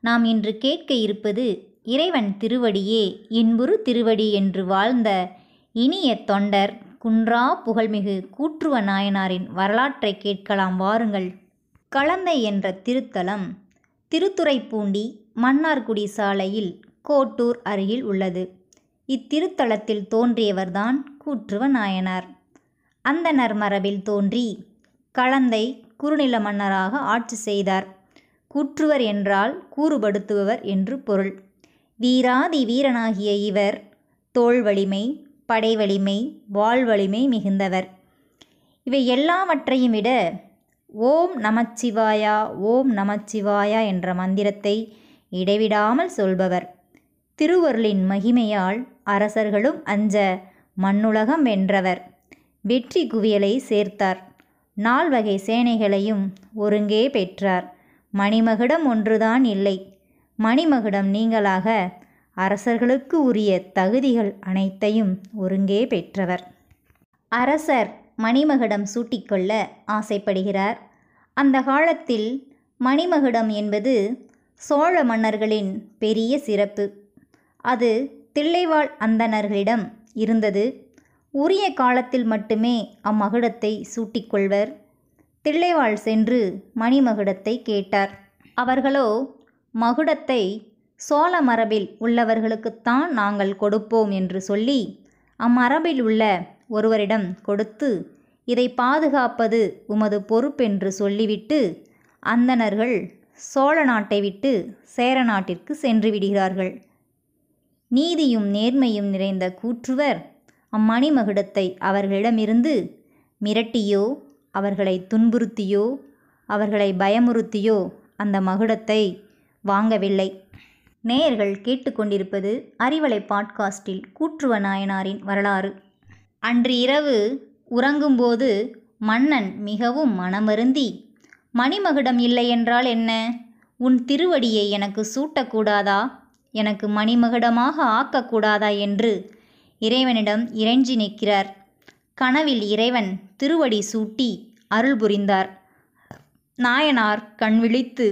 நாம் இன்று கேட்க இருப்பது இறைவன் திருவடியே இன்புறு திருவடி என்று வாழ்ந்த இனிய தொண்டர் குன்றா புகழ்மிகு கூற்றுவ நாயனாரின் வரலாற்றை கேட்கலாம் வாருங்கள். கலந்தை என்ற திருத்தலம் திருத்துறைப்பூண்டி மன்னார்குடி சாலையில் கோட்டூர் அருகில் உள்ளது. இத்திருத்தலத்தில் தோன்றியவர்தான் கூற்றுவ நாயனார். அந்தனர் மரபில் தோன்றி கலந்தை குறுநில மன்னராக ஆட்சி செய்தார். கூற்றுவர் என்றால் கூறுபடுத்துபவர் என்று பொருள். வீராதி வீரனாகிய இவர் தோள் வலிமை படை வலிமை வாழ் வலிமை மிகுந்தவர். இவை எல்லாவற்றையும் விட ஓம் நமச்சிவாயா ஓம் நமச்சிவாயா என்ற மந்திரத்தை இடைவிடாமல் சொல்பவர். திருவருளின் மகிமையால் அரசர்களும் அஞ்ச மண்ணுலகம் வென்றவர். வெற்றி குவியலை சேர்த்தார். நால்வகை சேனைகளையும் ஒருங்கே பெற்றார். மணிமகுடம் ஒன்றுதான் இல்லை. மணிமகுடம் நீங்களாக அரசர்களுக்கு உரிய தகுதிகள் அனைத்தையும் ஒருங்கே பெற்றவர். அரசர் மணிமகுடம் சூட்டிக்கொள்ள ஆசைப்படுகிறார். அந்த காலத்தில் மணிமகுடம் என்பது சோழ மன்னர்களின் பெரிய சிறப்பு. அது தில்லைவாழ் அந்தணர்களிடம் இருந்தது. உரிய காலத்தில் மட்டுமே அம்மகுடத்தை சூட்டிக்கொள்வர். தில்லைவாள் சென்று மணிமகுடத்தை கேட்டார். அவர்களோ மகுடத்தை சோழ மரபில் உள்ளவர்களுக்குத்தான் நாங்கள் கொடுப்போம் என்று சொல்லி அம்மரபில் உள்ள ஒருவரிடம் கொடுத்து இதை பாதுகாப்பது உமது பொறுப்பென்று சொல்லிவிட்டு அந்தணர்கள் சோழ நாட்டை விட்டு சேர நாட்டிற்கு சென்று விடுகிறார்கள். நீதியும் நேர்மையும் நிறைந்த கூற்றுவர் அம்மணிமகுடத்தை அவர்களிடமிருந்து மிரட்டியோ அவர்களை துன்புறுத்தியோ அவர்களை பயமுறுத்தியோ அந்த மகுடத்தை வாங்கவில்லை. நேயர்கள் கேட்டுக்கொண்டிருப்பது அறிவலை பாட்காஸ்டில் கூற்றுவ நாயனாரின் வரலாறு. அன்று இரவு உறங்கும்போது மன்னன் மிகவும் மனமருந்தி மணிமகுடம் இல்லை என்றால் என்ன? உன் திருவடியை எனக்கு சூட்டக்கூடாதா? எனக்கு மணிமகுடமாக ஆக்கக்கூடாதா? என்று இறைவனிடம் இறைஞ்சி நிற்கிறார். கனவில் இறைவன் திருவடி சூட்டி அருள் புரிந்தார். நாயனார் கண் விழித்து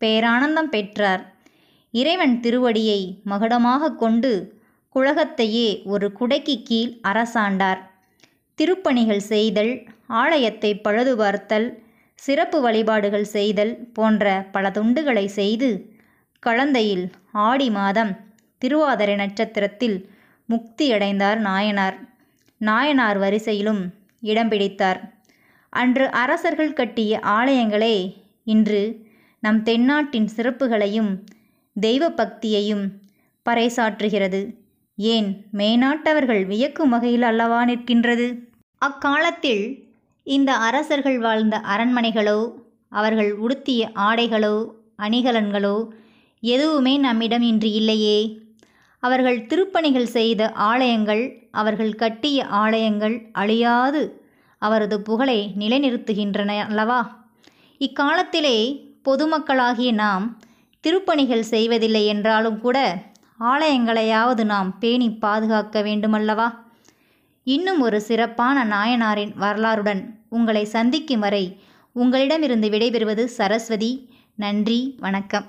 பேரானந்தம் பெற்றார். இறைவன் திருவடியை மகுடமாக கொண்டு குலகத்தையே ஒரு குடைக்கு கீழ் அரசாண்டார். திருப்பணிகள் செய்தல் ஆலயத்தை பழுதுபார்த்தல் சிறப்பு வழிபாடுகள் செய்தல் போன்ற பல துண்டுகளை செய்து கலந்தையில் ஆடி மாதம் திருவாதிரை நட்சத்திரத்தில் முக்தியடைந்தார் நாயனார். நாயனார் வரிசையிலும் இடம் பிடித்தார். அன்று அரசர்கள் கட்டிய ஆலயங்களே இன்று நம் தென்னாட்டின் சிறப்புகளையும் தெய்வ பக்தியையும் பறைசாற்றுகிறது. ஏன் மேனாட்டவர்கள் வியக்கும் வகையில் அல்லவா நிற்கின்றது? அக்காலத்தில் இந்த அரசர்கள் வாழ்ந்த அரண்மனைகளோ அவர்கள் உடுத்திய ஆடைகளோ அணிகலன்களோ எதுவுமே நம்மிடம் இன்று இல்லையே. அவர்கள் திருப்பணிகள் செய்த ஆலயங்கள் அவர்கள் கட்டிய ஆலயங்கள் அழியாது. அவரது புகழை நிலைநிறுத்துகின்றன அல்லவா? இக்காலத்திலே பொதுமக்களாகிய நாம் திருப்பணிகள் செய்வதில்லை என்றாலும் கூட ஆலயங்களையாவது நாம் பேணி பாதுகாக்க வேண்டுமல்லவா? இன்னும் ஒரு சிறப்பான நாயனாரின் வரலாறுடன் உங்களை சந்திக்கும் வரை உங்களிடமிருந்து விடைபெறுவது சரஸ்வதி. நன்றி வணக்கம்.